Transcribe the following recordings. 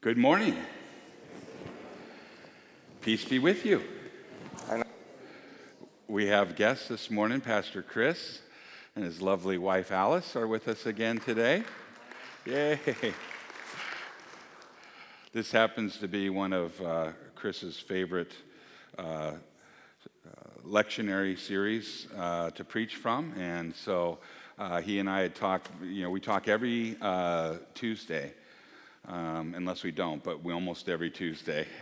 Good morning. Peace be with you. We have guests this morning. Pastor Chris and his lovely wife Alice are with us again today. Yay. This happens to be one of uh, Chris's favorite uh, uh, lectionary series uh, to preach from. And so uh, he and I had talked, you know, we talk every uh, Tuesday um, unless we don't, but we almost every Tuesday.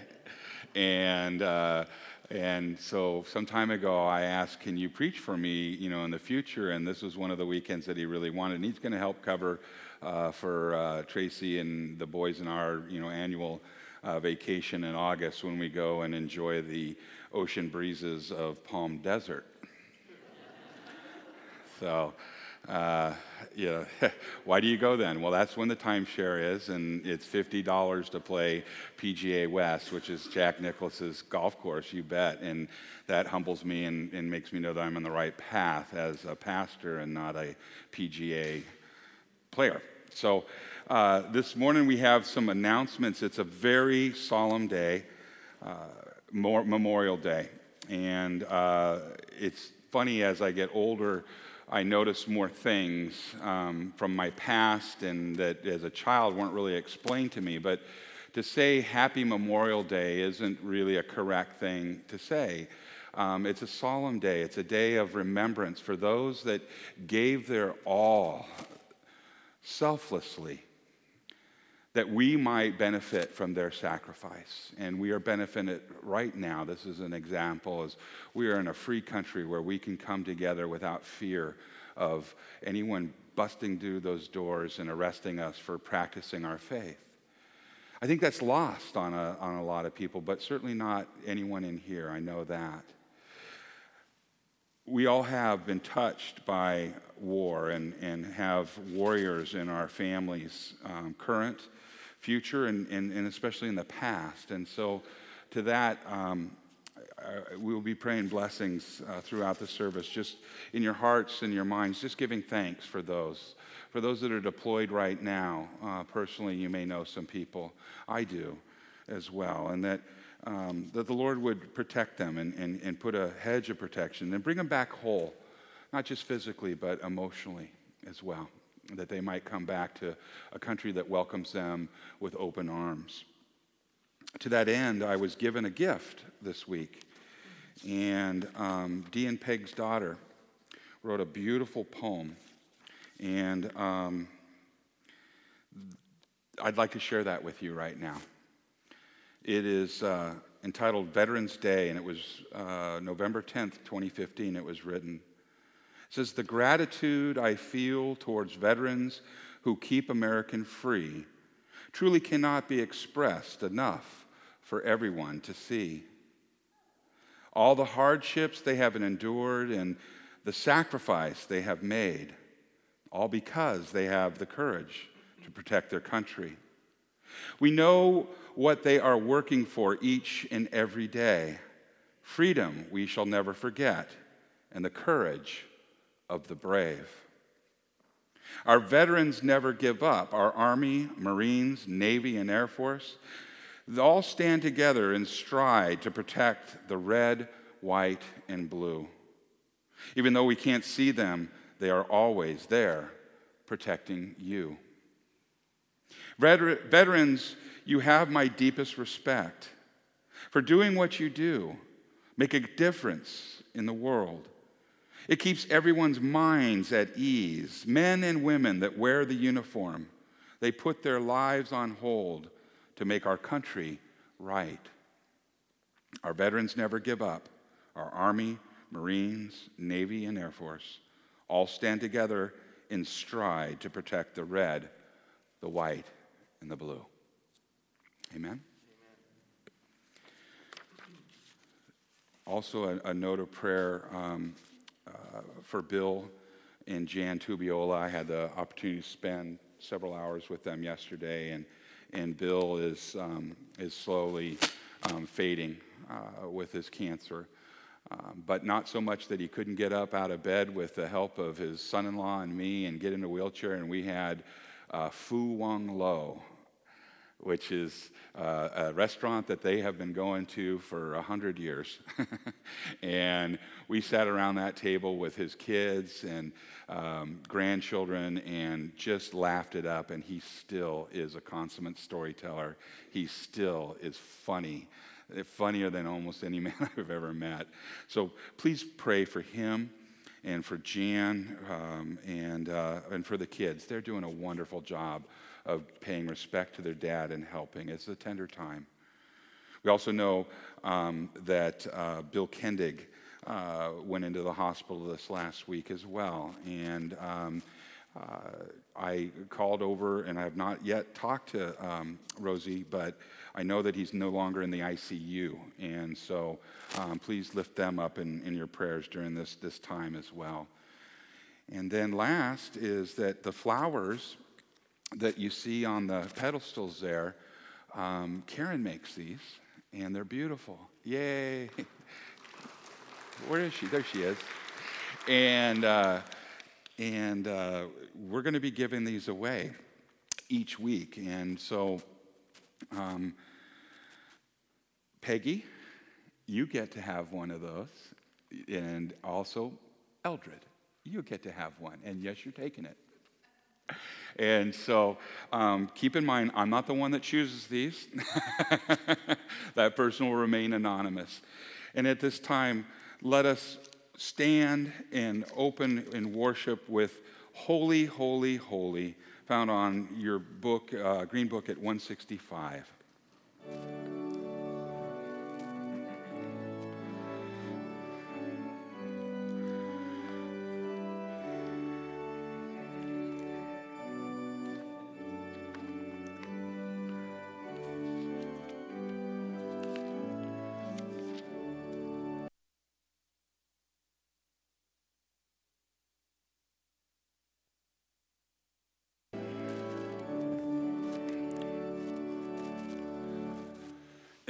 And uh, and so some time ago, I asked, "Can you preach for me, you know, in the future?" And this was one of the weekends that he really wanted. And he's going to help cover uh, for uh, Tracy and the boys in our, you know, annual uh, vacation in August when we go and enjoy the ocean breezes of Palm Desert. so uh, yeah, why do you go then? Well, that's when the timeshare is, and it's $50 to play PGA West, which is Jack Nicklaus's golf course, you bet. And that humbles me and, and makes me know that I'm on the right path as a pastor and not a PGA player. So uh, this morning we have some announcements. It's a very solemn day, uh, Memorial Day. And uh, it's funny as I get older I noticed more things um, from my past and that as a child weren't really explained to me. But to say Happy Memorial Day isn't really a correct thing to say. Um, it's a solemn day, it's a day of remembrance for those that gave their all selflessly that we might benefit from their sacrifice. And we are benefiting right now. This is an example as we are in a free country where we can come together without fear of anyone busting through those doors and arresting us for practicing our faith. I think that's lost on a, on a lot of people, but certainly not anyone in here. I know that. We all have been touched by war and, and have warriors in our families, um, current future and, and, and especially in the past. And so, to that, um, we will be praying blessings uh, throughout the service, just in your hearts and your minds, just giving thanks for those. For those that are deployed right now, uh, personally, you may know some people. I do as well. And that, um, that the Lord would protect them and, and, and put a hedge of protection and bring them back whole, not just physically, but emotionally as well that they might come back to a country that welcomes them with open arms. To that end, I was given a gift this week, and um, Dee and Peg's daughter wrote a beautiful poem, and um, I'd like to share that with you right now. It is uh, entitled Veterans Day, and it was uh, November 10th, 2015, it was written. Says, The gratitude I feel towards veterans who keep American free truly cannot be expressed enough for everyone to see. All the hardships they have endured and the sacrifice they have made, all because they have the courage to protect their country. We know what they are working for each and every day freedom we shall never forget, and the courage of the brave. Our veterans never give up. Our Army, Marines, Navy, and Air Force, they all stand together in stride to protect the red, white, and blue. Even though we can't see them, they are always there protecting you. Veterans, you have my deepest respect for doing what you do, make a difference in the world. It keeps everyone's minds at ease. Men and women that wear the uniform, they put their lives on hold to make our country right. Our veterans never give up. Our Army, Marines, Navy, and Air Force all stand together in stride to protect the red, the white, and the blue. Amen. Also, a, a note of prayer. Um, for Bill and Jan Tubiola. I had the opportunity to spend several hours with them yesterday, and, and Bill is, um, is slowly um, fading uh, with his cancer. Um, but not so much that he couldn't get up out of bed with the help of his son in law and me and get in a wheelchair. And we had uh, Fu Wang Lo, which is uh, a restaurant that they have been going to for a hundred years. and we sat around that table with his kids and um, grandchildren and just laughed it up. And he still is a consummate storyteller. He still is funny, funnier than almost any man I've ever met. So please pray for him and for Jan um, and, uh, and for the kids. They're doing a wonderful job of paying respect to their dad and helping. It's a tender time. We also know um, that uh, Bill Kendig uh, went into the hospital this last week as well. And um, uh, I called over, and I have not yet talked to um, Rosie, but I know that he's no longer in the ICU. And so um, please lift them up in, in your prayers during this, this time as well. And then last is that the flowers that you see on the pedestals there, um, Karen makes these, and they're beautiful. Yay! Where is she? There she is. And, uh, and uh, we're going to be giving these away each week. And so, um, Peggy, you get to have one of those. And also, Eldred, you get to have one. And yes, you're taking it. And so um, keep in mind, I'm not the one that chooses these. that person will remain anonymous. And at this time, let us stand and open in worship with Holy, Holy, Holy, found on your book, uh, Green Book at 165.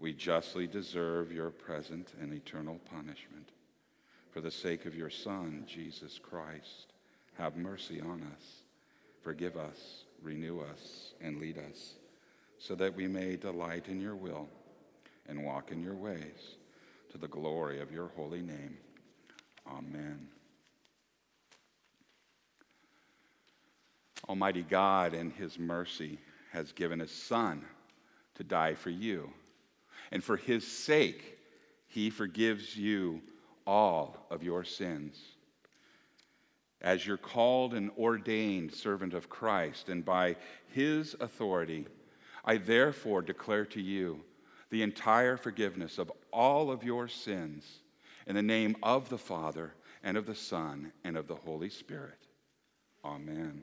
we justly deserve your present and eternal punishment. For the sake of your Son, Jesus Christ, have mercy on us. Forgive us, renew us, and lead us, so that we may delight in your will and walk in your ways, to the glory of your holy name. Amen. Almighty God, in his mercy, has given his Son to die for you and for his sake, he forgives you all of your sins. As your called and ordained servant of Christ, and by his authority, I therefore declare to you the entire forgiveness of all of your sins in the name of the Father, and of the Son, and of the Holy Spirit. Amen.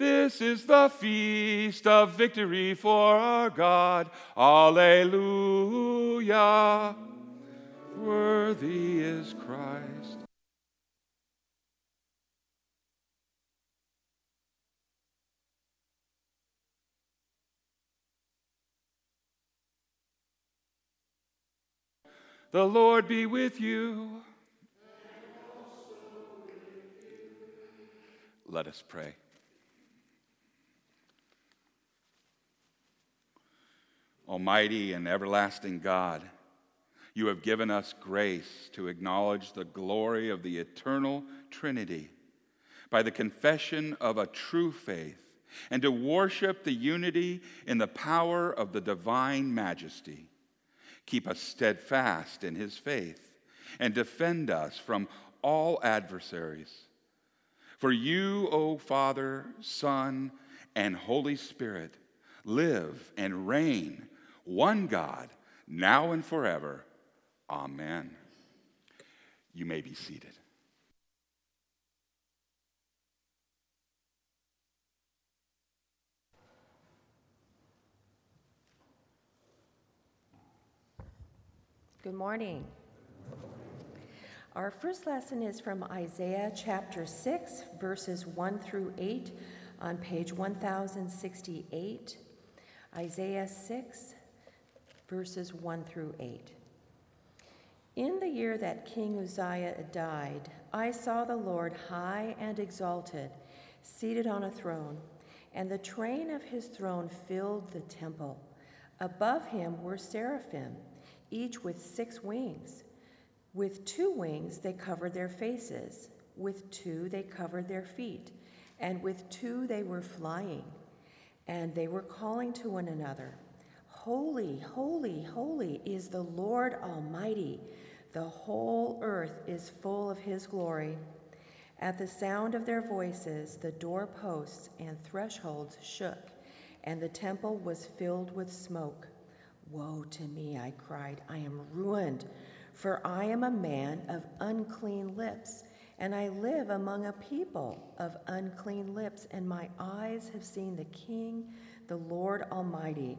This is the feast of victory for our God. Alleluia. Worthy is Christ. The Lord be with you. Let us pray. Almighty and everlasting God, you have given us grace to acknowledge the glory of the eternal Trinity by the confession of a true faith and to worship the unity in the power of the divine majesty. Keep us steadfast in his faith and defend us from all adversaries. For you, O Father, Son, and Holy Spirit, live and reign, one God, now and forever. Amen. You may be seated. Good morning. Our first lesson is from Isaiah chapter 6, verses 1 through 8 on page 1068. Isaiah 6, verses 1 through 8. In the year that King Uzziah died, I saw the Lord high and exalted, seated on a throne, and the train of his throne filled the temple. Above him were seraphim each with six wings. With two wings they covered their faces, with two they covered their feet, and with two they were flying. And they were calling to one another Holy, holy, holy is the Lord Almighty. The whole earth is full of his glory. At the sound of their voices, the doorposts and thresholds shook, and the temple was filled with smoke. Woe to me, I cried. I am ruined, for I am a man of unclean lips, and I live among a people of unclean lips, and my eyes have seen the King, the Lord Almighty.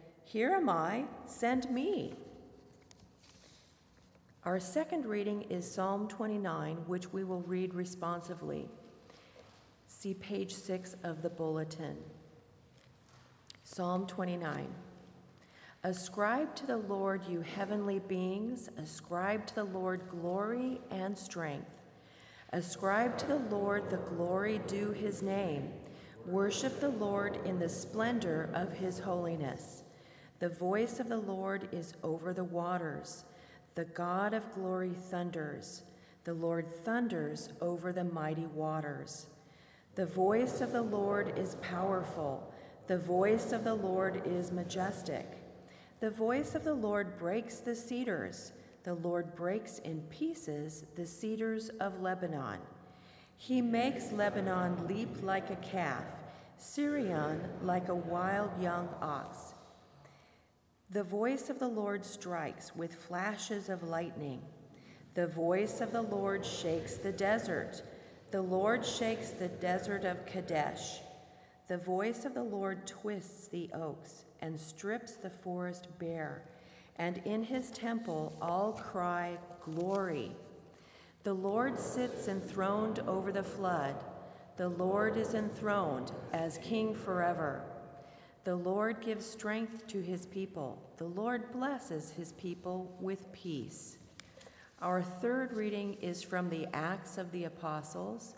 Here am I, send me. Our second reading is Psalm 29, which we will read responsively. See page 6 of the bulletin. Psalm 29. Ascribe to the Lord, you heavenly beings, ascribe to the Lord glory and strength. Ascribe to the Lord the glory due his name. Worship the Lord in the splendor of his holiness. The voice of the Lord is over the waters. The God of glory thunders. The Lord thunders over the mighty waters. The voice of the Lord is powerful. The voice of the Lord is majestic. The voice of the Lord breaks the cedars. The Lord breaks in pieces the cedars of Lebanon. He makes Lebanon leap like a calf, Sirion like a wild young ox. The voice of the Lord strikes with flashes of lightning. The voice of the Lord shakes the desert. The Lord shakes the desert of Kadesh. The voice of the Lord twists the oaks and strips the forest bare. And in his temple all cry, Glory. The Lord sits enthroned over the flood. The Lord is enthroned as king forever. The Lord gives strength to his people. The Lord blesses his people with peace. Our third reading is from the Acts of the Apostles,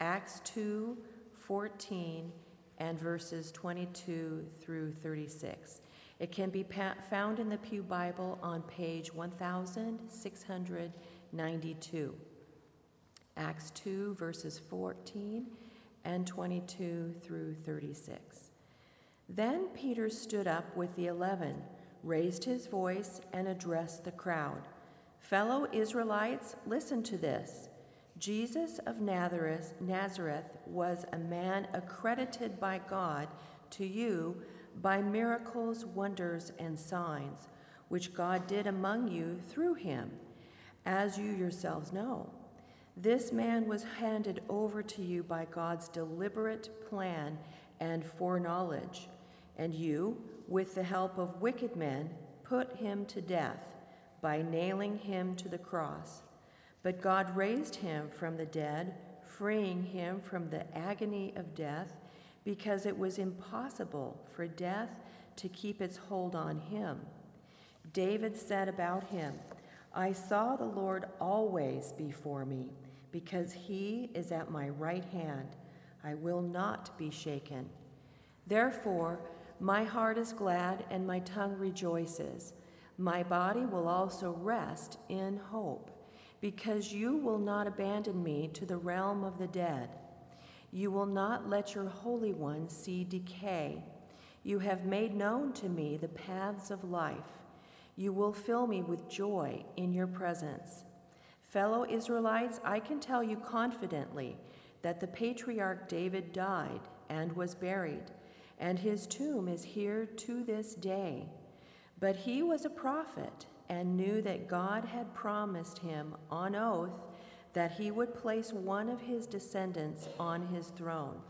Acts 2 14 and verses 22 through 36. It can be pa- found in the Pew Bible on page 1692. Acts 2, verses 14 and 22 through 36. Then Peter stood up with the eleven, raised his voice, and addressed the crowd. Fellow Israelites, listen to this. Jesus of Nazareth, Nazareth was a man accredited by God to you by miracles, wonders, and signs, which God did among you through him, as you yourselves know. This man was handed over to you by God's deliberate plan and foreknowledge, and you, with the help of wicked men, put him to death by nailing him to the cross. But God raised him from the dead, freeing him from the agony of death because it was impossible for death to keep its hold on him. David said about him, I saw the Lord always before me, because he is at my right hand. I will not be shaken. Therefore, my heart is glad and my tongue rejoices. My body will also rest in hope, because you will not abandon me to the realm of the dead. You will not let your Holy One see decay. You have made known to me the paths of life. You will fill me with joy in your presence. Fellow Israelites, I can tell you confidently that the patriarch David died and was buried, and his tomb is here to this day. But he was a prophet and knew that God had promised him on oath that he would place one of his descendants on his throne.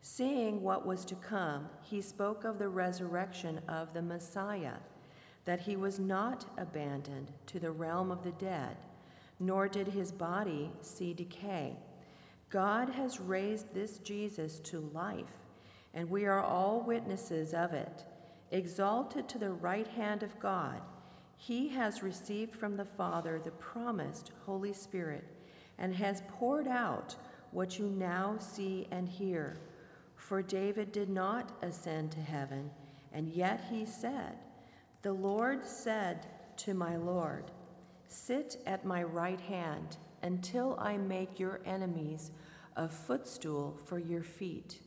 Seeing what was to come, he spoke of the resurrection of the Messiah, that he was not abandoned to the realm of the dead, nor did his body see decay. God has raised this Jesus to life, and we are all witnesses of it. Exalted to the right hand of God, he has received from the Father the promised Holy Spirit and has poured out what you now see and hear. For David did not ascend to heaven, and yet he said, The Lord said to my Lord, Sit at my right hand until I make your enemies a footstool for your feet.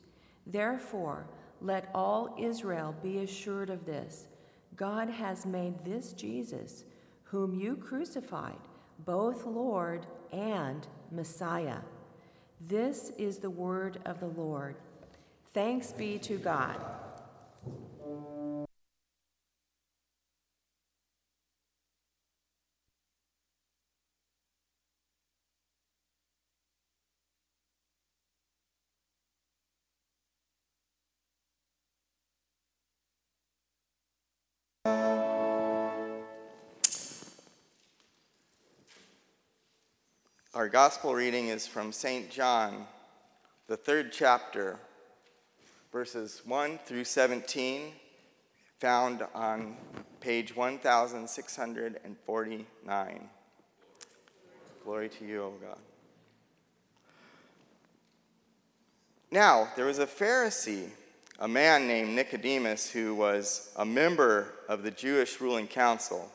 Therefore, let all Israel be assured of this God has made this Jesus, whom you crucified, both Lord and Messiah. This is the word of the Lord. Thanks be to God. Our gospel reading is from St. John, the third chapter, verses 1 through 17, found on page 1649. Glory to you, O God. Now, there was a Pharisee, a man named Nicodemus, who was a member of the Jewish ruling council.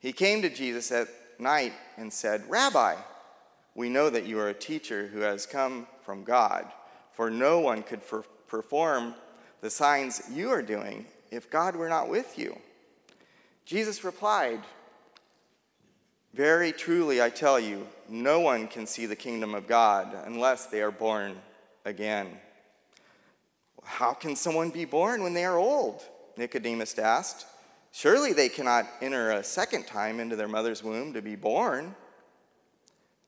He came to Jesus at night and said, Rabbi, we know that you are a teacher who has come from God, for no one could for- perform the signs you are doing if God were not with you. Jesus replied, Very truly, I tell you, no one can see the kingdom of God unless they are born again. How can someone be born when they are old? Nicodemus asked. Surely they cannot enter a second time into their mother's womb to be born.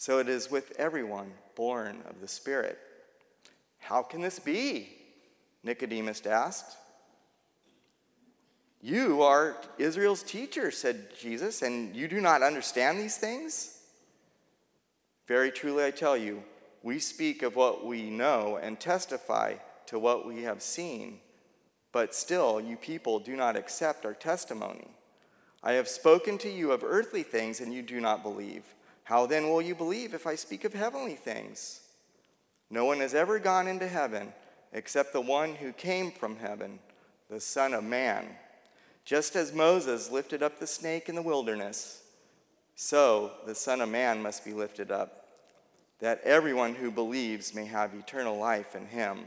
So it is with everyone born of the Spirit. How can this be? Nicodemus asked. You are Israel's teacher, said Jesus, and you do not understand these things? Very truly, I tell you, we speak of what we know and testify to what we have seen, but still you people do not accept our testimony. I have spoken to you of earthly things, and you do not believe. How then will you believe if I speak of heavenly things? No one has ever gone into heaven except the one who came from heaven, the Son of Man. Just as Moses lifted up the snake in the wilderness, so the Son of Man must be lifted up, that everyone who believes may have eternal life in him.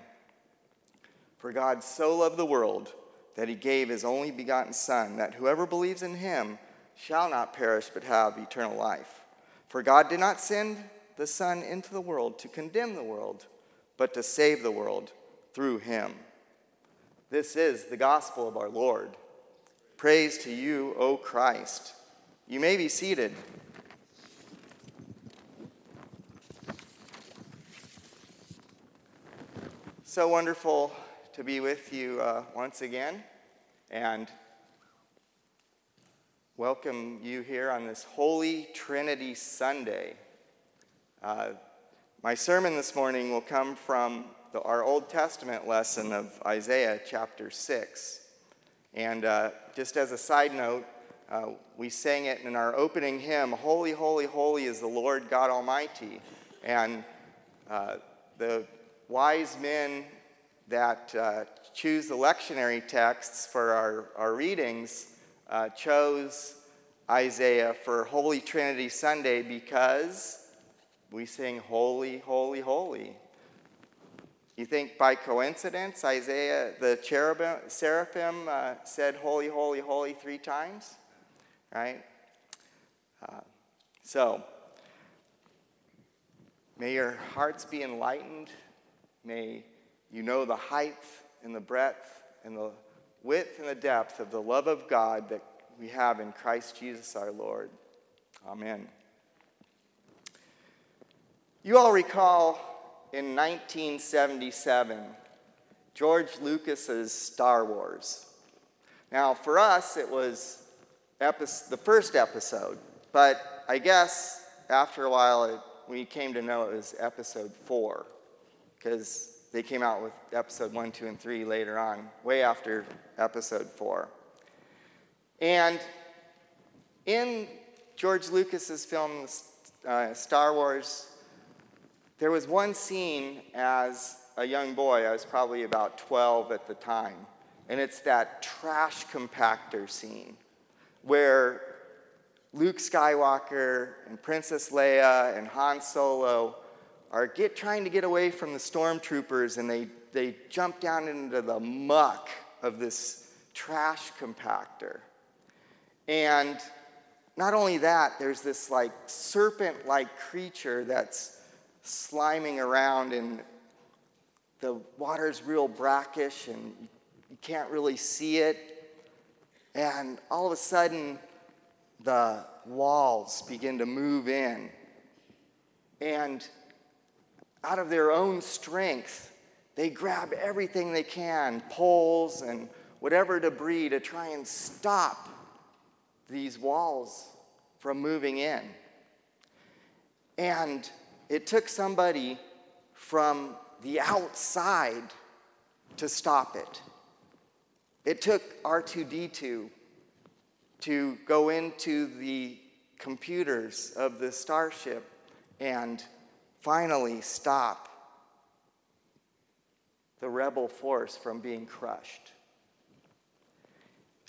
For God so loved the world that he gave his only begotten Son, that whoever believes in him shall not perish but have eternal life. For God did not send the Son into the world to condemn the world, but to save the world through him. This is the gospel of our Lord. Praise to you, O Christ. You may be seated. So wonderful to be with you uh, once again and welcome you here on this Holy Trinity Sunday. Uh, my sermon this morning will come from the, our Old Testament lesson of Isaiah chapter 6. And uh, just as a side note, uh, we sang it in our opening hymn Holy, Holy, Holy is the Lord God Almighty. And uh, the wise men that uh, choose the lectionary texts for our, our readings uh, chose Isaiah for Holy Trinity Sunday because we sing Holy, Holy, Holy. You think by coincidence Isaiah, the cherubim, seraphim uh, said Holy, Holy, Holy three times? Right? Uh, so, may your hearts be enlightened. May you know the height and the breadth and the width and the depth of the love of God that we have in Christ Jesus our Lord. Amen. You all recall in 1977 George Lucas's Star Wars. Now, for us, it was epi- the first episode, but I guess after a while it, we came to know it was episode four because they came out with episode one, two, and three later on, way after episode four. And in George Lucas's film uh, Star Wars, there was one scene as a young boy, I was probably about 12 at the time, and it's that trash compactor scene where Luke Skywalker and Princess Leia and Han Solo are get, trying to get away from the stormtroopers and they, they jump down into the muck of this trash compactor. And not only that, there's this like serpent like creature that's sliming around and the water's real brackish and you can't really see it. And all of a sudden, the walls begin to move in. And out of their own strength, they grab everything they can poles and whatever debris to try and stop these walls from moving in. And it took somebody from the outside to stop it. It took R2D2 to go into the computers of the starship and finally stop the rebel force from being crushed.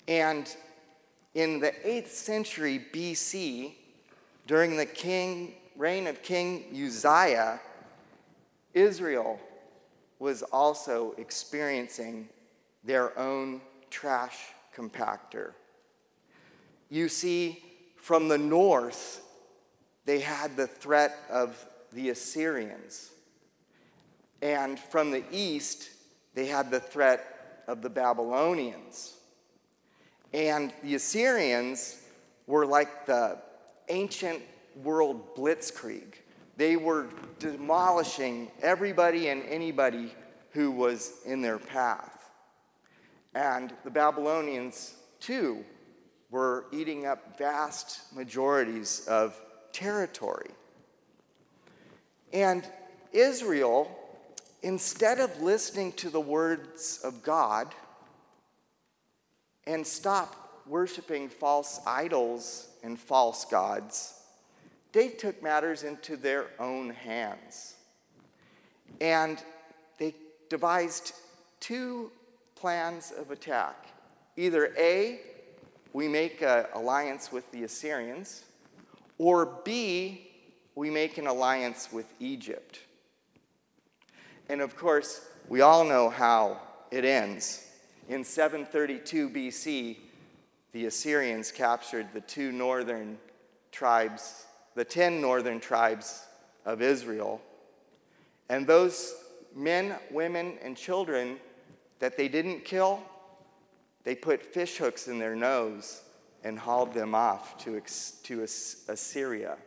And in the 8th century BC, during the king, reign of King Uzziah, Israel was also experiencing their own trash compactor. You see, from the north, they had the threat of the Assyrians. And from the east, they had the threat of the Babylonians. And the Assyrians were like the ancient world blitzkrieg. They were demolishing everybody and anybody who was in their path. And the Babylonians, too, were eating up vast majorities of territory. And Israel, instead of listening to the words of God and stop worshiping false idols and false gods, they took matters into their own hands. And they devised two plans of attack. Either A, we make an alliance with the Assyrians, or B, we make an alliance with Egypt. And of course, we all know how it ends. In 732 BC, the Assyrians captured the two northern tribes, the 10 northern tribes of Israel. And those men, women, and children that they didn't kill, they put fish hooks in their nose and hauled them off to, to Assyria.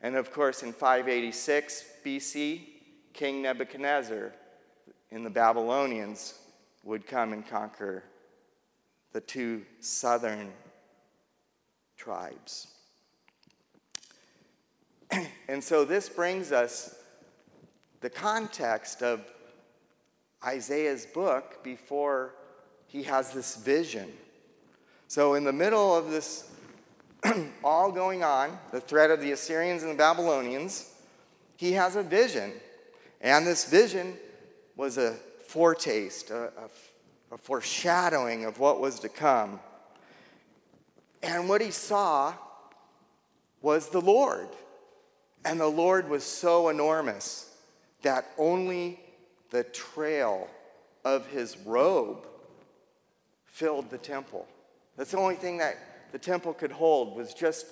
And of course, in 586 BC, King Nebuchadnezzar and the Babylonians would come and conquer the two southern tribes. and so this brings us the context of Isaiah's book before he has this vision. So, in the middle of this all going on, the threat of the Assyrians and the Babylonians, he has a vision. And this vision was a foretaste, a, a, a foreshadowing of what was to come. And what he saw was the Lord. And the Lord was so enormous that only the trail of his robe filled the temple. That's the only thing that the temple could hold was just,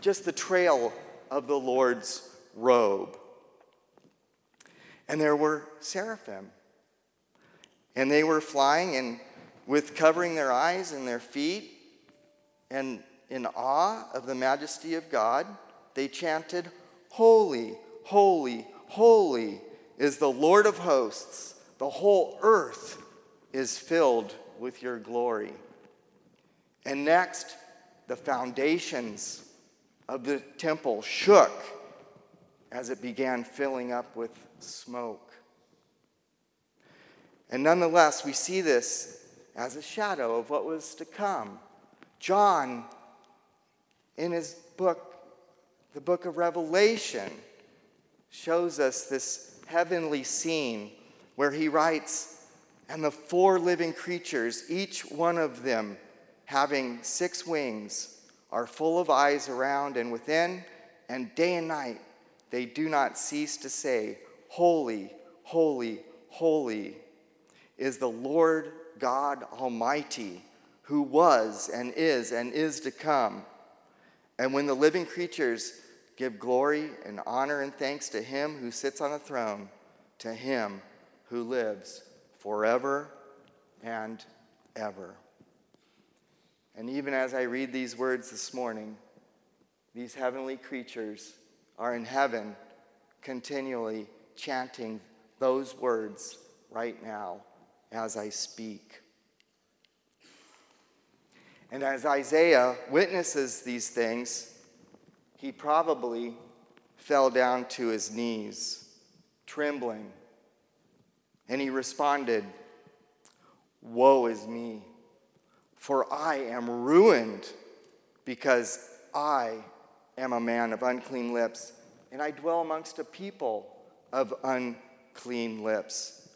just the trail of the Lord's robe. And there were seraphim. And they were flying and with covering their eyes and their feet and in awe of the majesty of God, they chanted, Holy, holy, holy is the Lord of hosts. The whole earth is filled with your glory. And next, the foundations of the temple shook as it began filling up with smoke. And nonetheless, we see this as a shadow of what was to come. John, in his book, the book of Revelation, shows us this heavenly scene where he writes, And the four living creatures, each one of them having six wings, are full of eyes around and within, and day and night they do not cease to say, Holy, holy, holy is the Lord God Almighty, who was and is and is to come. And when the living creatures Give glory and honor and thanks to him who sits on the throne, to him who lives forever and ever. And even as I read these words this morning, these heavenly creatures are in heaven continually chanting those words right now as I speak. And as Isaiah witnesses these things, he probably fell down to his knees, trembling. And he responded, Woe is me, for I am ruined because I am a man of unclean lips, and I dwell amongst a people of unclean lips.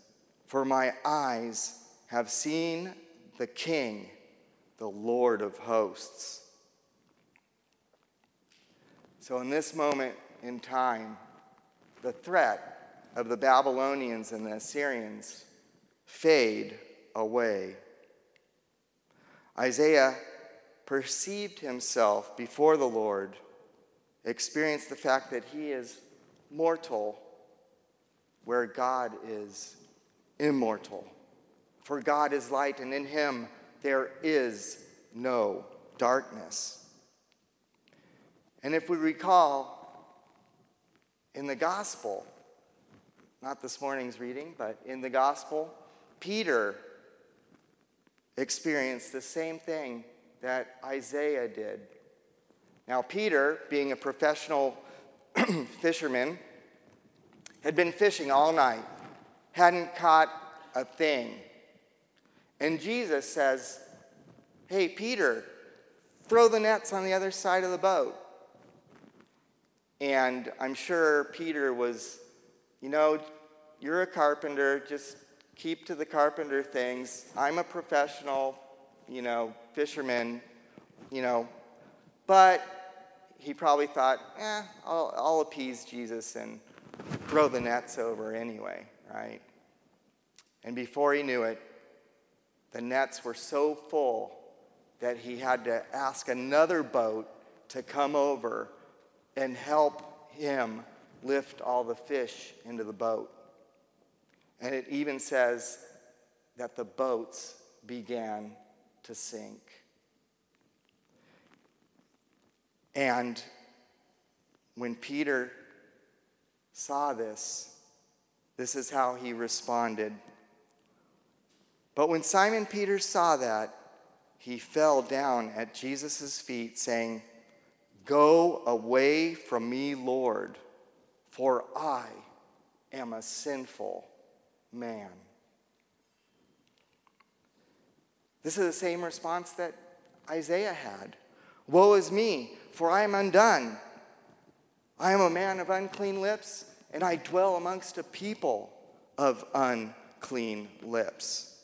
For my eyes have seen the King, the Lord of hosts. So, in this moment in time, the threat of the Babylonians and the Assyrians fade away. Isaiah perceived himself before the Lord, experienced the fact that he is mortal where God is immortal. For God is light, and in him there is no darkness. And if we recall in the gospel, not this morning's reading, but in the gospel, Peter experienced the same thing that Isaiah did. Now, Peter, being a professional fisherman, had been fishing all night, hadn't caught a thing. And Jesus says, Hey, Peter, throw the nets on the other side of the boat. And I'm sure Peter was, you know, you're a carpenter, just keep to the carpenter things. I'm a professional, you know, fisherman, you know. But he probably thought, eh, I'll, I'll appease Jesus and throw the nets over anyway, right? And before he knew it, the nets were so full that he had to ask another boat to come over and help him lift all the fish into the boat. And it even says that the boats began to sink. And when Peter saw this, this is how he responded. But when Simon Peter saw that, he fell down at Jesus' feet, saying, Go away from me, Lord, for I am a sinful man. This is the same response that Isaiah had Woe is me, for I am undone. I am a man of unclean lips, and I dwell amongst a people of unclean lips.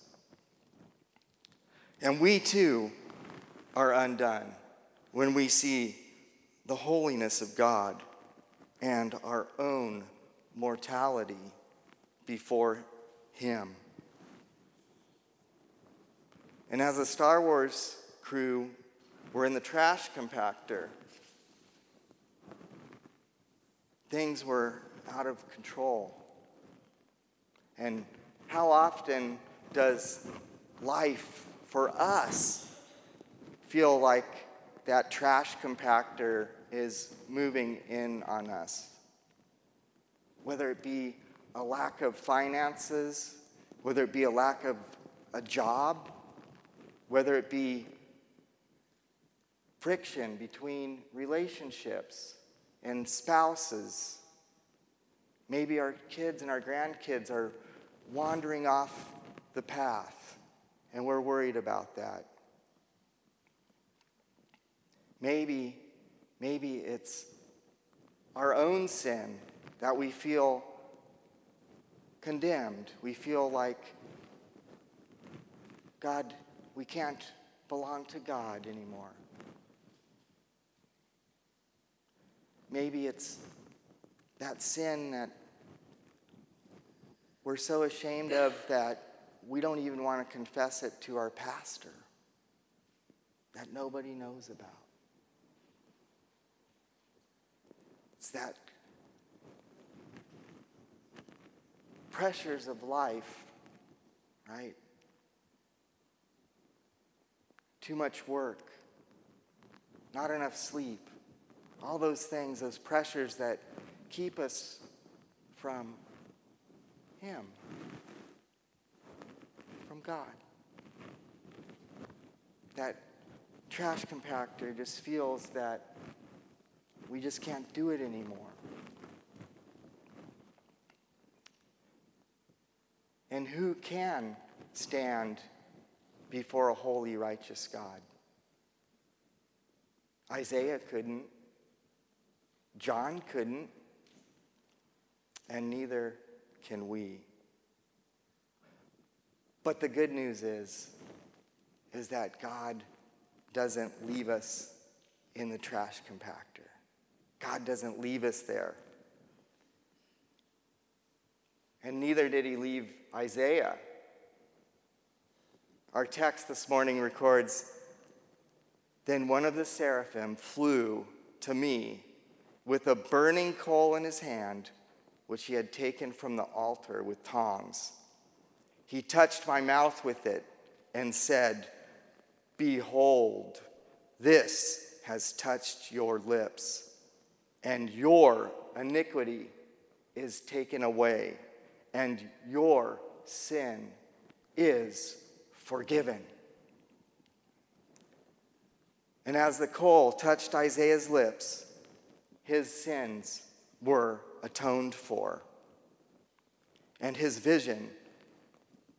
And we too are undone when we see the holiness of God and our own mortality before Him. And as a Star Wars crew, we're in the trash compactor. Things were out of control. And how often does life for us feel like that trash compactor is moving in on us? Whether it be a lack of finances, whether it be a lack of a job, whether it be friction between relationships and spouses. Maybe our kids and our grandkids are wandering off the path, and we're worried about that. Maybe, maybe it's our own sin that we feel condemned. We feel like God, we can't belong to God anymore. Maybe it's that sin that we're so ashamed of that we don't even want to confess it to our pastor, that nobody knows about. It's that pressures of life, right? Too much work, not enough sleep, all those things, those pressures that keep us from Him, from God. That trash compactor just feels that we just can't do it anymore. And who can stand before a holy, righteous God? Isaiah couldn't. John couldn't. And neither can we. But the good news is, is that God doesn't leave us in the trash compactor. God doesn't leave us there. And neither did he leave Isaiah. Our text this morning records Then one of the seraphim flew to me with a burning coal in his hand, which he had taken from the altar with tongs. He touched my mouth with it and said, Behold, this has touched your lips, and your iniquity is taken away, and your sin is forgiven. And as the coal touched Isaiah's lips, his sins were atoned for. And his vision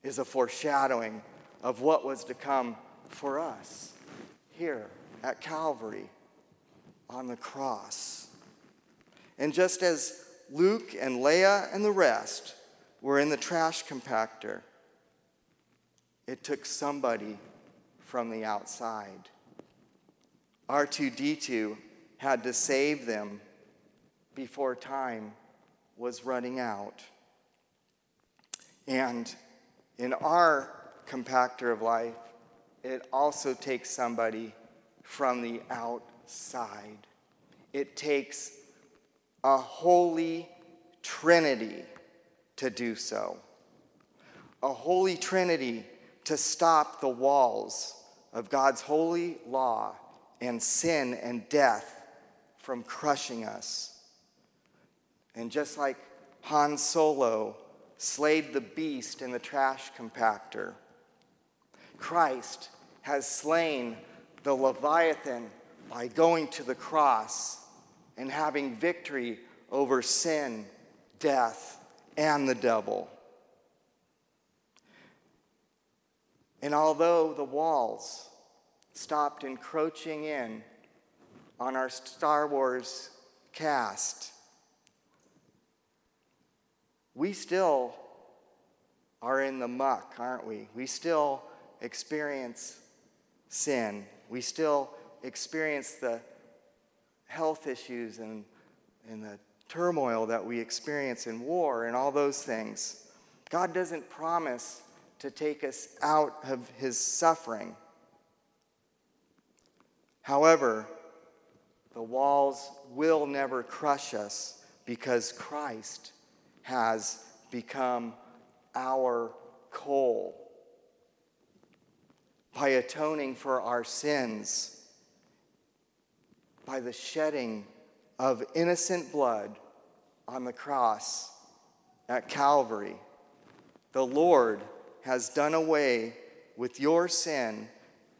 is a foreshadowing of what was to come for us here at Calvary on the cross. And just as Luke and Leia and the rest were in the trash compactor, it took somebody from the outside. R2D2 had to save them before time was running out. And in our compactor of life, it also takes somebody from the outside. It takes a holy trinity to do so. A holy trinity to stop the walls of God's holy law and sin and death from crushing us. And just like Han Solo slayed the beast in the trash compactor, Christ has slain the Leviathan by going to the cross and having victory over sin, death, and the devil. And although the walls stopped encroaching in on our Star Wars cast, we still are in the muck, aren't we? We still experience sin. We still experience the health issues and, and the turmoil that we experience in war and all those things. God doesn't promise to take us out of his suffering. However, the walls will never crush us because Christ has become our coal. By atoning for our sins, by the shedding of innocent blood on the cross at Calvary, the Lord has done away with your sin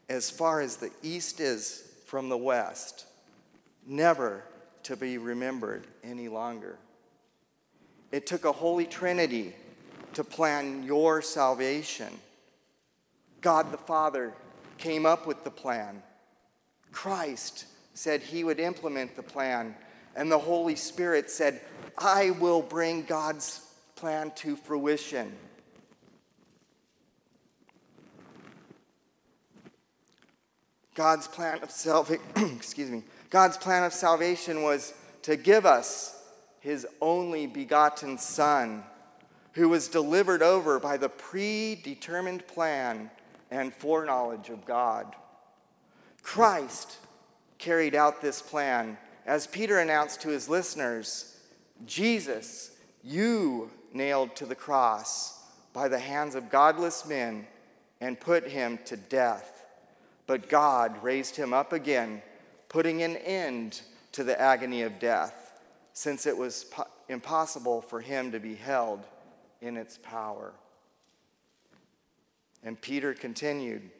as far as the east is from the west, never to be remembered any longer. It took a Holy Trinity to plan your salvation. God the Father came up with the plan. Christ said he would implement the plan. And the Holy Spirit said, I will bring God's plan to fruition. God's plan of salvation, excuse me, God's plan of salvation was to give us his only begotten Son, who was delivered over by the predetermined plan and foreknowledge of God. Christ carried out this plan as Peter announced to his listeners Jesus, you nailed to the cross by the hands of godless men and put him to death. But God raised him up again, putting an end to the agony of death, since it was po- impossible for him to be held in its power. And Peter continued,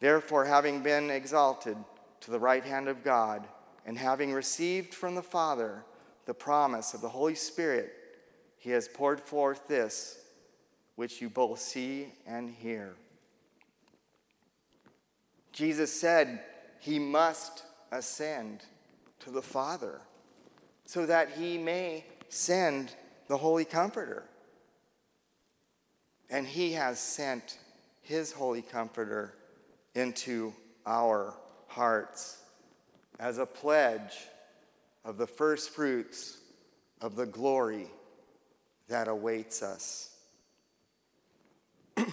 Therefore, having been exalted to the right hand of God, and having received from the Father the promise of the Holy Spirit, he has poured forth this, which you both see and hear. Jesus said he must ascend to the Father so that he may send the Holy Comforter. And he has sent his Holy Comforter into our hearts as a pledge of the first fruits of the glory that awaits us.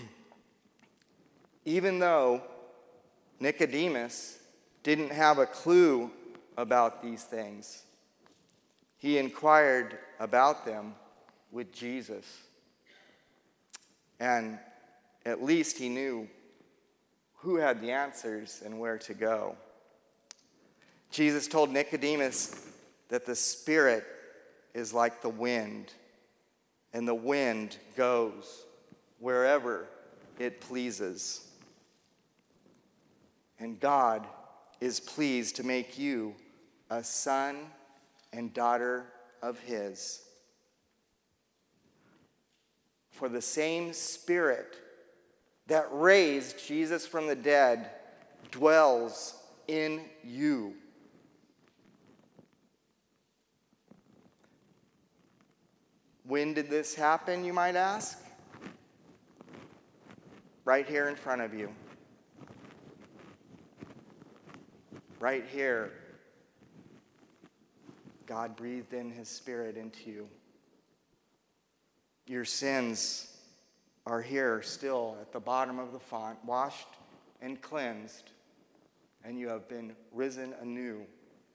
Even though Nicodemus didn't have a clue about these things, he inquired about them with Jesus. And at least he knew who had the answers and where to go. Jesus told Nicodemus that the Spirit is like the wind, and the wind goes wherever it pleases. And God is pleased to make you a son and daughter of His. For the same Spirit that raised Jesus from the dead dwells in you. When did this happen, you might ask? Right here in front of you. Right here. God breathed in his spirit into you. Your sins are here still at the bottom of the font, washed and cleansed, and you have been risen anew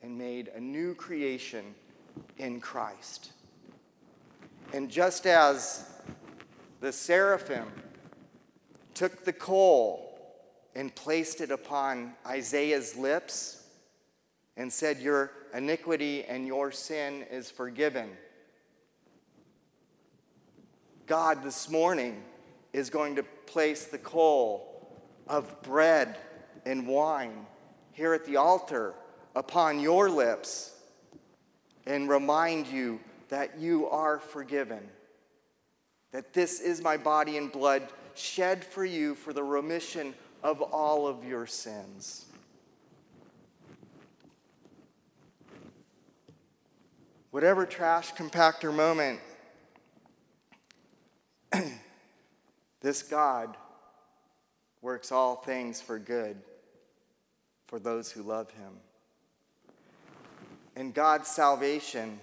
and made a new creation in Christ. And just as the seraphim took the coal and placed it upon Isaiah's lips and said, Your iniquity and your sin is forgiven. God this morning is going to place the coal of bread and wine here at the altar upon your lips and remind you that you are forgiven. That this is my body and blood shed for you for the remission of all of your sins. Whatever trash compactor moment this God works all things for good for those who love him. And God's salvation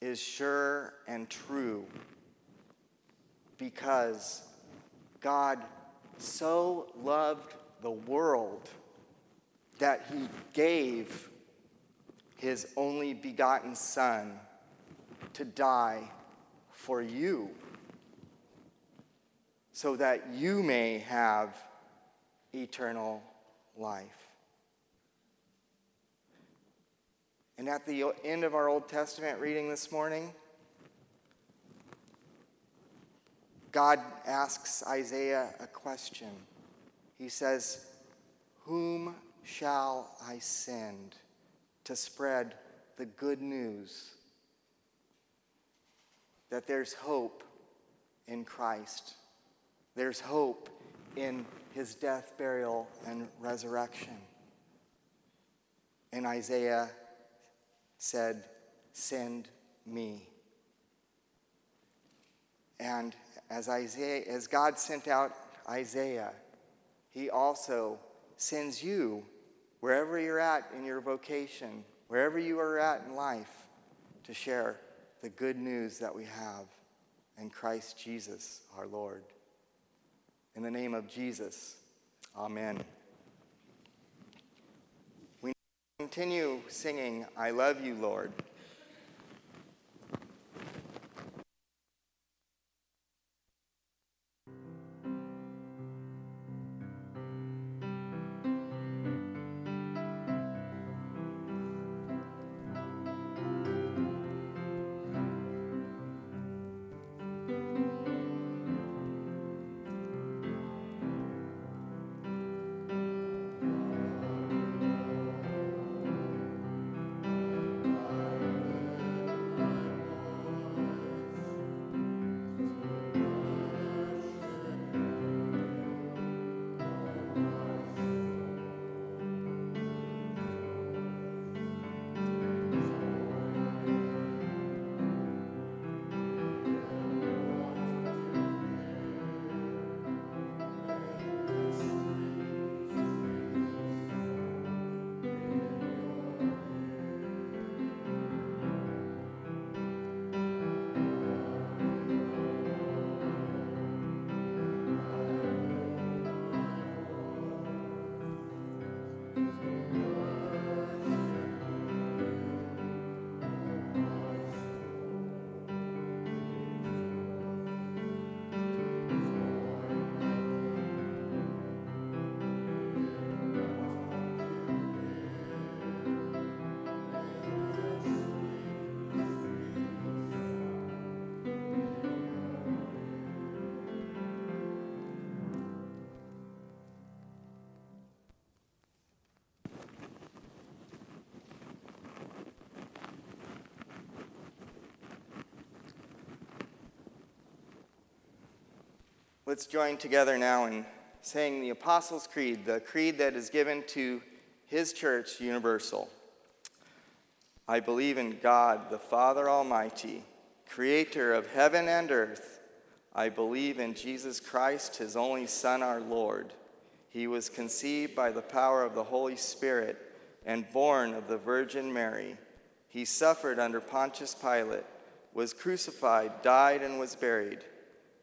is sure and true because God so loved the world that he gave his only begotten Son to die for you so that you may have eternal life. And at the end of our Old Testament reading this morning, God asks Isaiah a question. He says, Whom shall I send to spread the good news that there's hope in Christ? There's hope in his death, burial, and resurrection. And Isaiah said, Send me. And as Isaiah, as God sent out Isaiah, he also sends you wherever you're at in your vocation, wherever you are at in life, to share the good news that we have in Christ Jesus our Lord. In the name of Jesus, amen. We continue singing, I love you, Lord. Let's join together now in saying the Apostles' Creed, the creed that is given to His church universal. I believe in God, the Father Almighty, creator of heaven and earth. I believe in Jesus Christ, His only Son, our Lord. He was conceived by the power of the Holy Spirit and born of the Virgin Mary. He suffered under Pontius Pilate, was crucified, died, and was buried.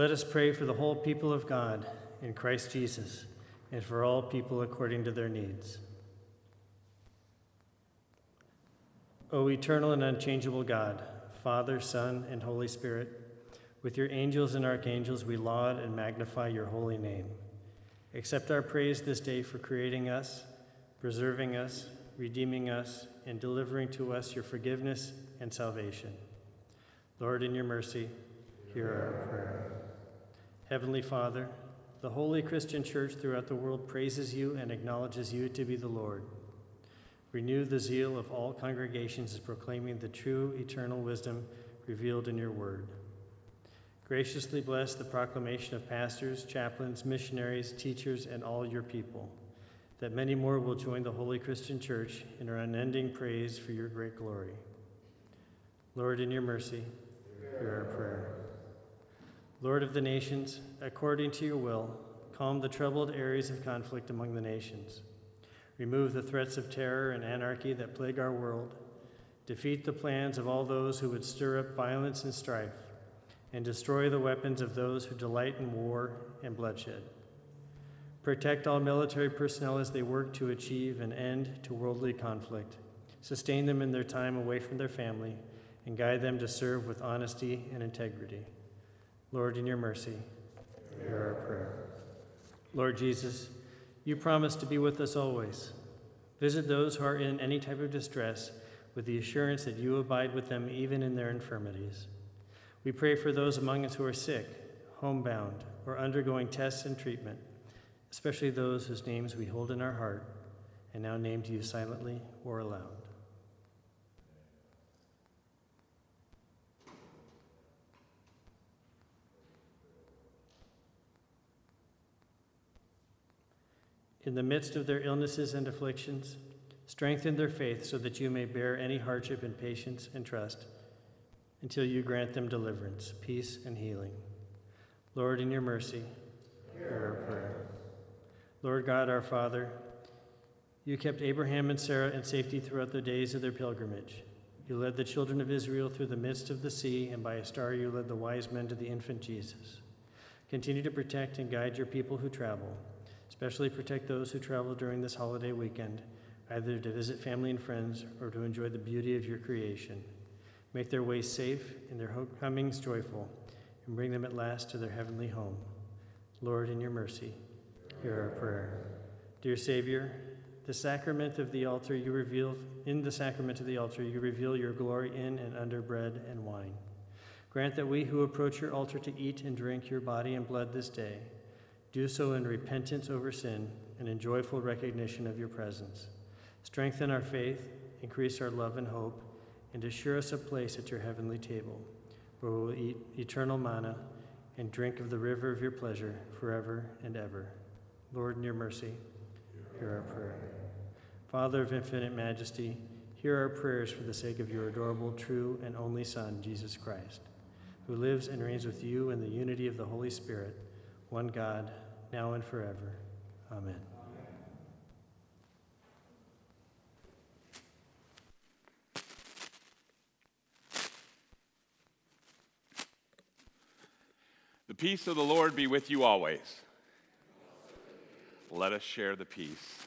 Let us pray for the whole people of God in Christ Jesus and for all people according to their needs. O eternal and unchangeable God, Father, Son, and Holy Spirit, with your angels and archangels we laud and magnify your holy name. Accept our praise this day for creating us, preserving us, redeeming us, and delivering to us your forgiveness and salvation. Lord, in your mercy, hear our prayer. Heavenly Father, the holy Christian church throughout the world praises you and acknowledges you to be the Lord. Renew the zeal of all congregations in proclaiming the true eternal wisdom revealed in your word. Graciously bless the proclamation of pastors, chaplains, missionaries, teachers, and all your people, that many more will join the holy Christian church in our unending praise for your great glory. Lord, in your mercy, hear our prayer. Lord of the nations, according to your will, calm the troubled areas of conflict among the nations. Remove the threats of terror and anarchy that plague our world. Defeat the plans of all those who would stir up violence and strife, and destroy the weapons of those who delight in war and bloodshed. Protect all military personnel as they work to achieve an end to worldly conflict. Sustain them in their time away from their family, and guide them to serve with honesty and integrity. Lord, in your mercy, hear our prayer. Lord Jesus, you promise to be with us always. Visit those who are in any type of distress with the assurance that you abide with them even in their infirmities. We pray for those among us who are sick, homebound, or undergoing tests and treatment, especially those whose names we hold in our heart and now name to you silently or aloud. In the midst of their illnesses and afflictions. Strengthen their faith so that you may bear any hardship in patience and trust until you grant them deliverance, peace, and healing. Lord, in your mercy, hear our prayer. Lord God, our Father, you kept Abraham and Sarah in safety throughout the days of their pilgrimage. You led the children of Israel through the midst of the sea, and by a star you led the wise men to the infant Jesus. Continue to protect and guide your people who travel Especially protect those who travel during this holiday weekend, either to visit family and friends or to enjoy the beauty of your creation. Make their way safe and their comings joyful, and bring them at last to their heavenly home. Lord, in your mercy, hear our prayer. Dear Savior, the sacrament of the altar you reveal in the sacrament of the altar you reveal your glory in and under bread and wine. Grant that we who approach your altar to eat and drink your body and blood this day do so in repentance over sin and in joyful recognition of your presence. Strengthen our faith, increase our love and hope, and assure us a place at your heavenly table, where we will eat eternal manna and drink of the river of your pleasure forever and ever. Lord, in your mercy, hear our prayer. Father of infinite majesty, hear our prayers for the sake of your adorable, true, and only Son, Jesus Christ, who lives and reigns with you in the unity of the Holy Spirit one God, now and forever. Amen. The peace of the Lord be with you always. Let us share the peace.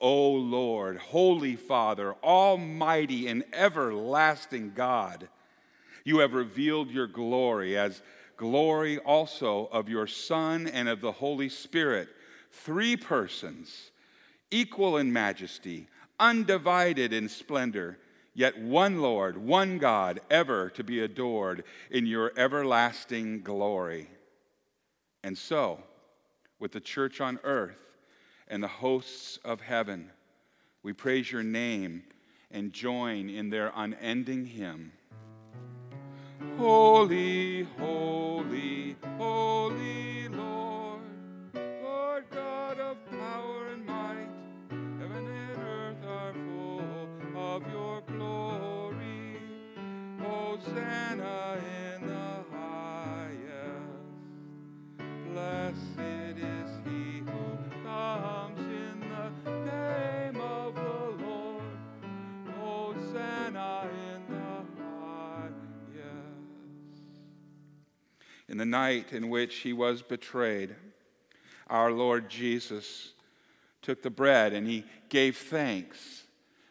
O Lord, Holy Father, Almighty and everlasting God. You have revealed your glory as glory also of your Son and of the Holy Spirit, three persons, equal in majesty, undivided in splendor, yet one Lord, one God, ever to be adored in your everlasting glory. And so, with the church on earth, and the hosts of heaven. We praise your name and join in their unending hymn. Holy, holy, holy Lord, Lord God of power and might, heaven and earth are full of your glory. Hosanna In the night in which he was betrayed, our Lord Jesus took the bread and he gave thanks.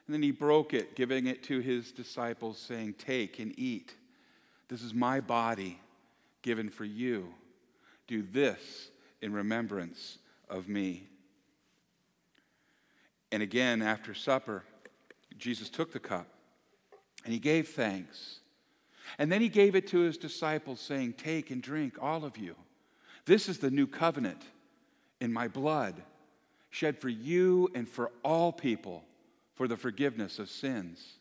And then he broke it, giving it to his disciples, saying, Take and eat. This is my body given for you. Do this in remembrance of me. And again, after supper, Jesus took the cup and he gave thanks. And then he gave it to his disciples, saying, Take and drink, all of you. This is the new covenant in my blood, shed for you and for all people for the forgiveness of sins.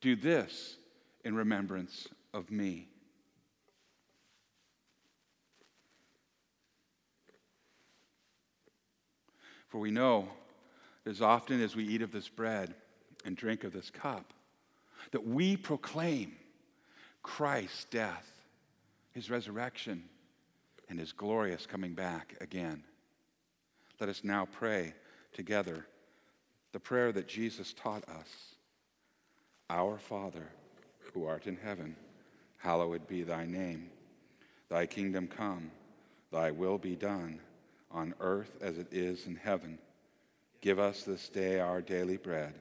Do this in remembrance of me. For we know as often as we eat of this bread and drink of this cup that we proclaim Christ's death, his resurrection, and his glorious coming back again. Let us now pray together the prayer that Jesus taught us Our Father, who art in heaven, hallowed be thy name. Thy kingdom come, thy will be done, on earth as it is in heaven. Give us this day our daily bread,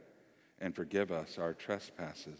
and forgive us our trespasses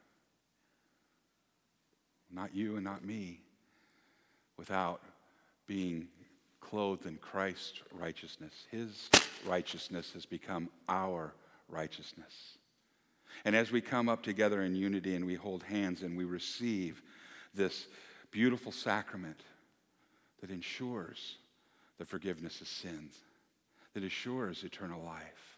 Not you and not me, without being clothed in Christ's righteousness. His righteousness has become our righteousness. And as we come up together in unity and we hold hands and we receive this beautiful sacrament that ensures the forgiveness of sins, that assures eternal life,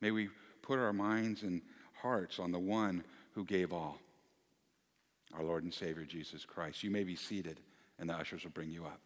may we put our minds and hearts on the one who gave all, our Lord and Savior Jesus Christ. You may be seated, and the ushers will bring you up.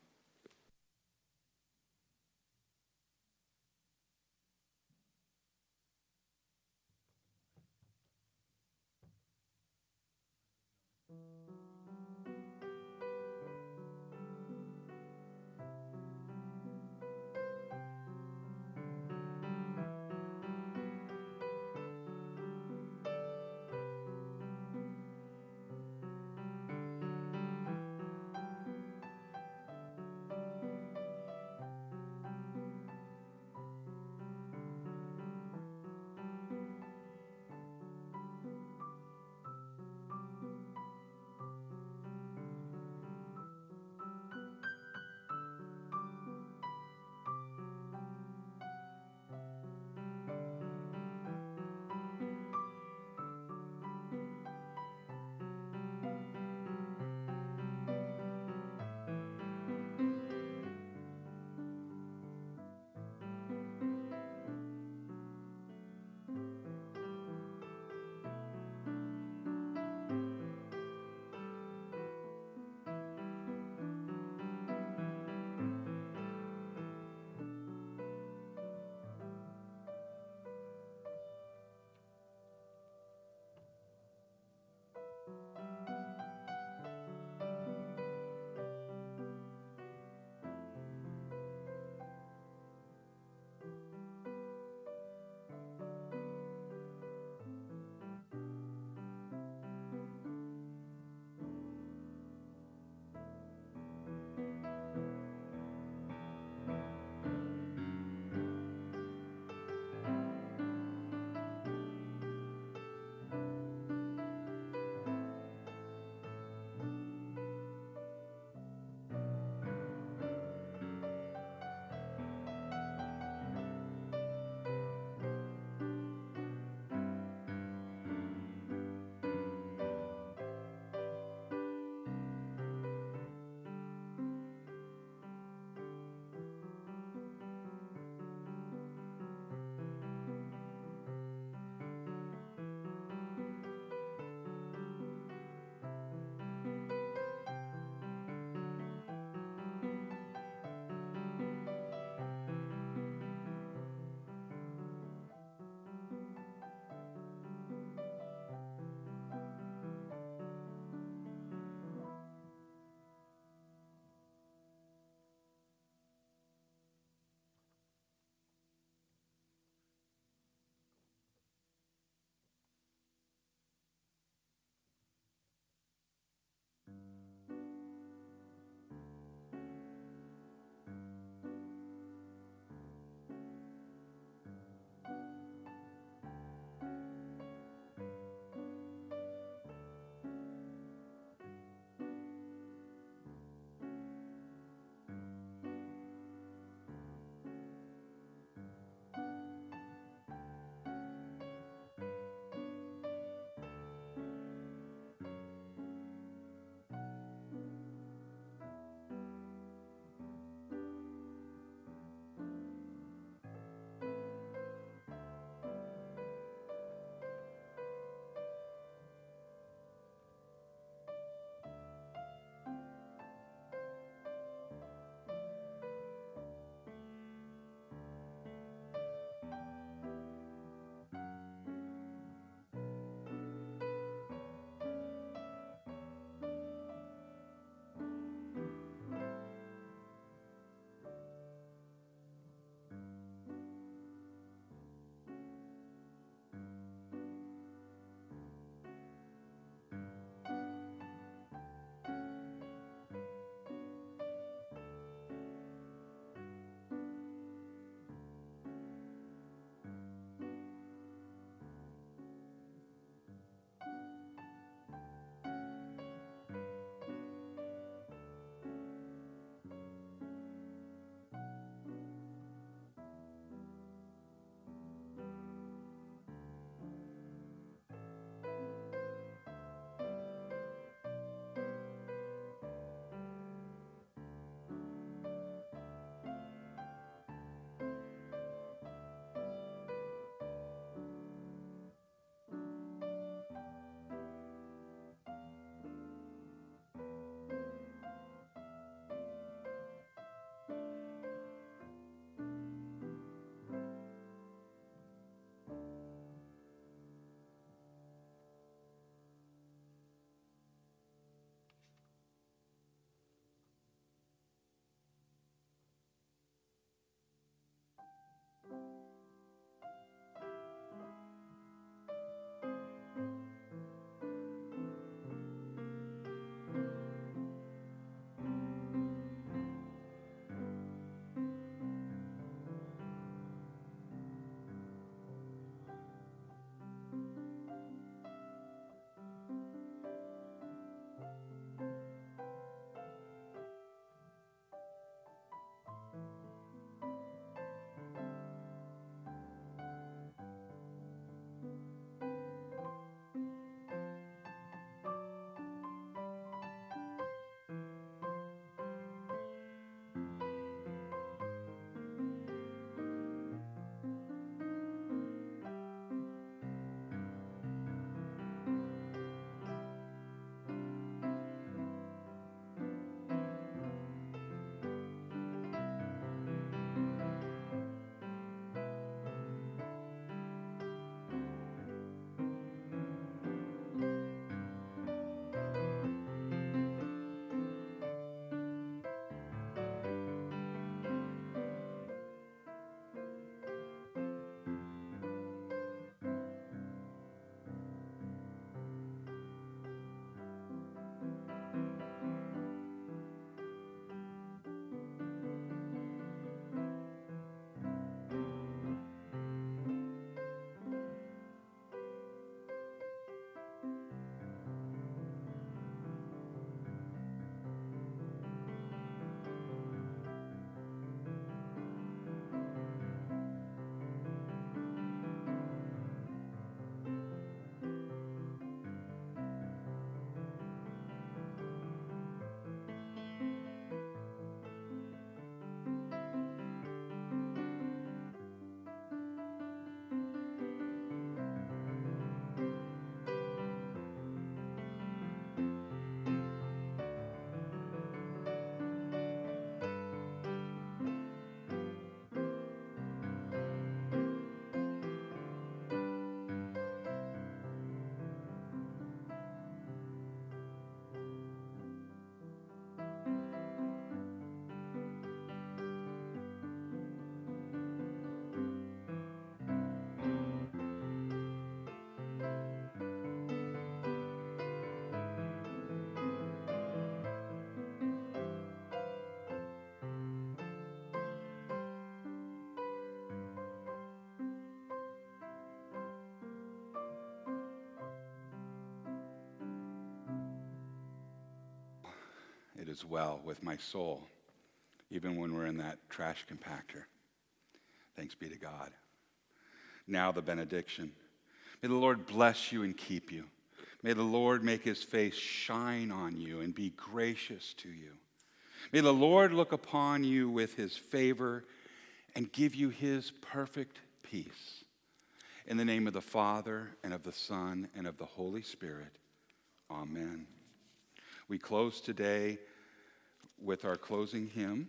it is well with my soul, even when we're in that trash compactor. Thanks be to God. Now the benediction. May the Lord bless you and keep you. May the Lord make his face shine on you and be gracious to you. May the Lord look upon you with his favor and give you his perfect peace. In the name of the Father, and of the Son, and of the Holy Spirit. Amen. We close today with our closing hymn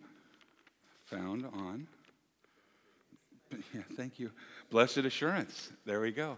found on. Yeah, thank you. Blessed Assurance. There we go.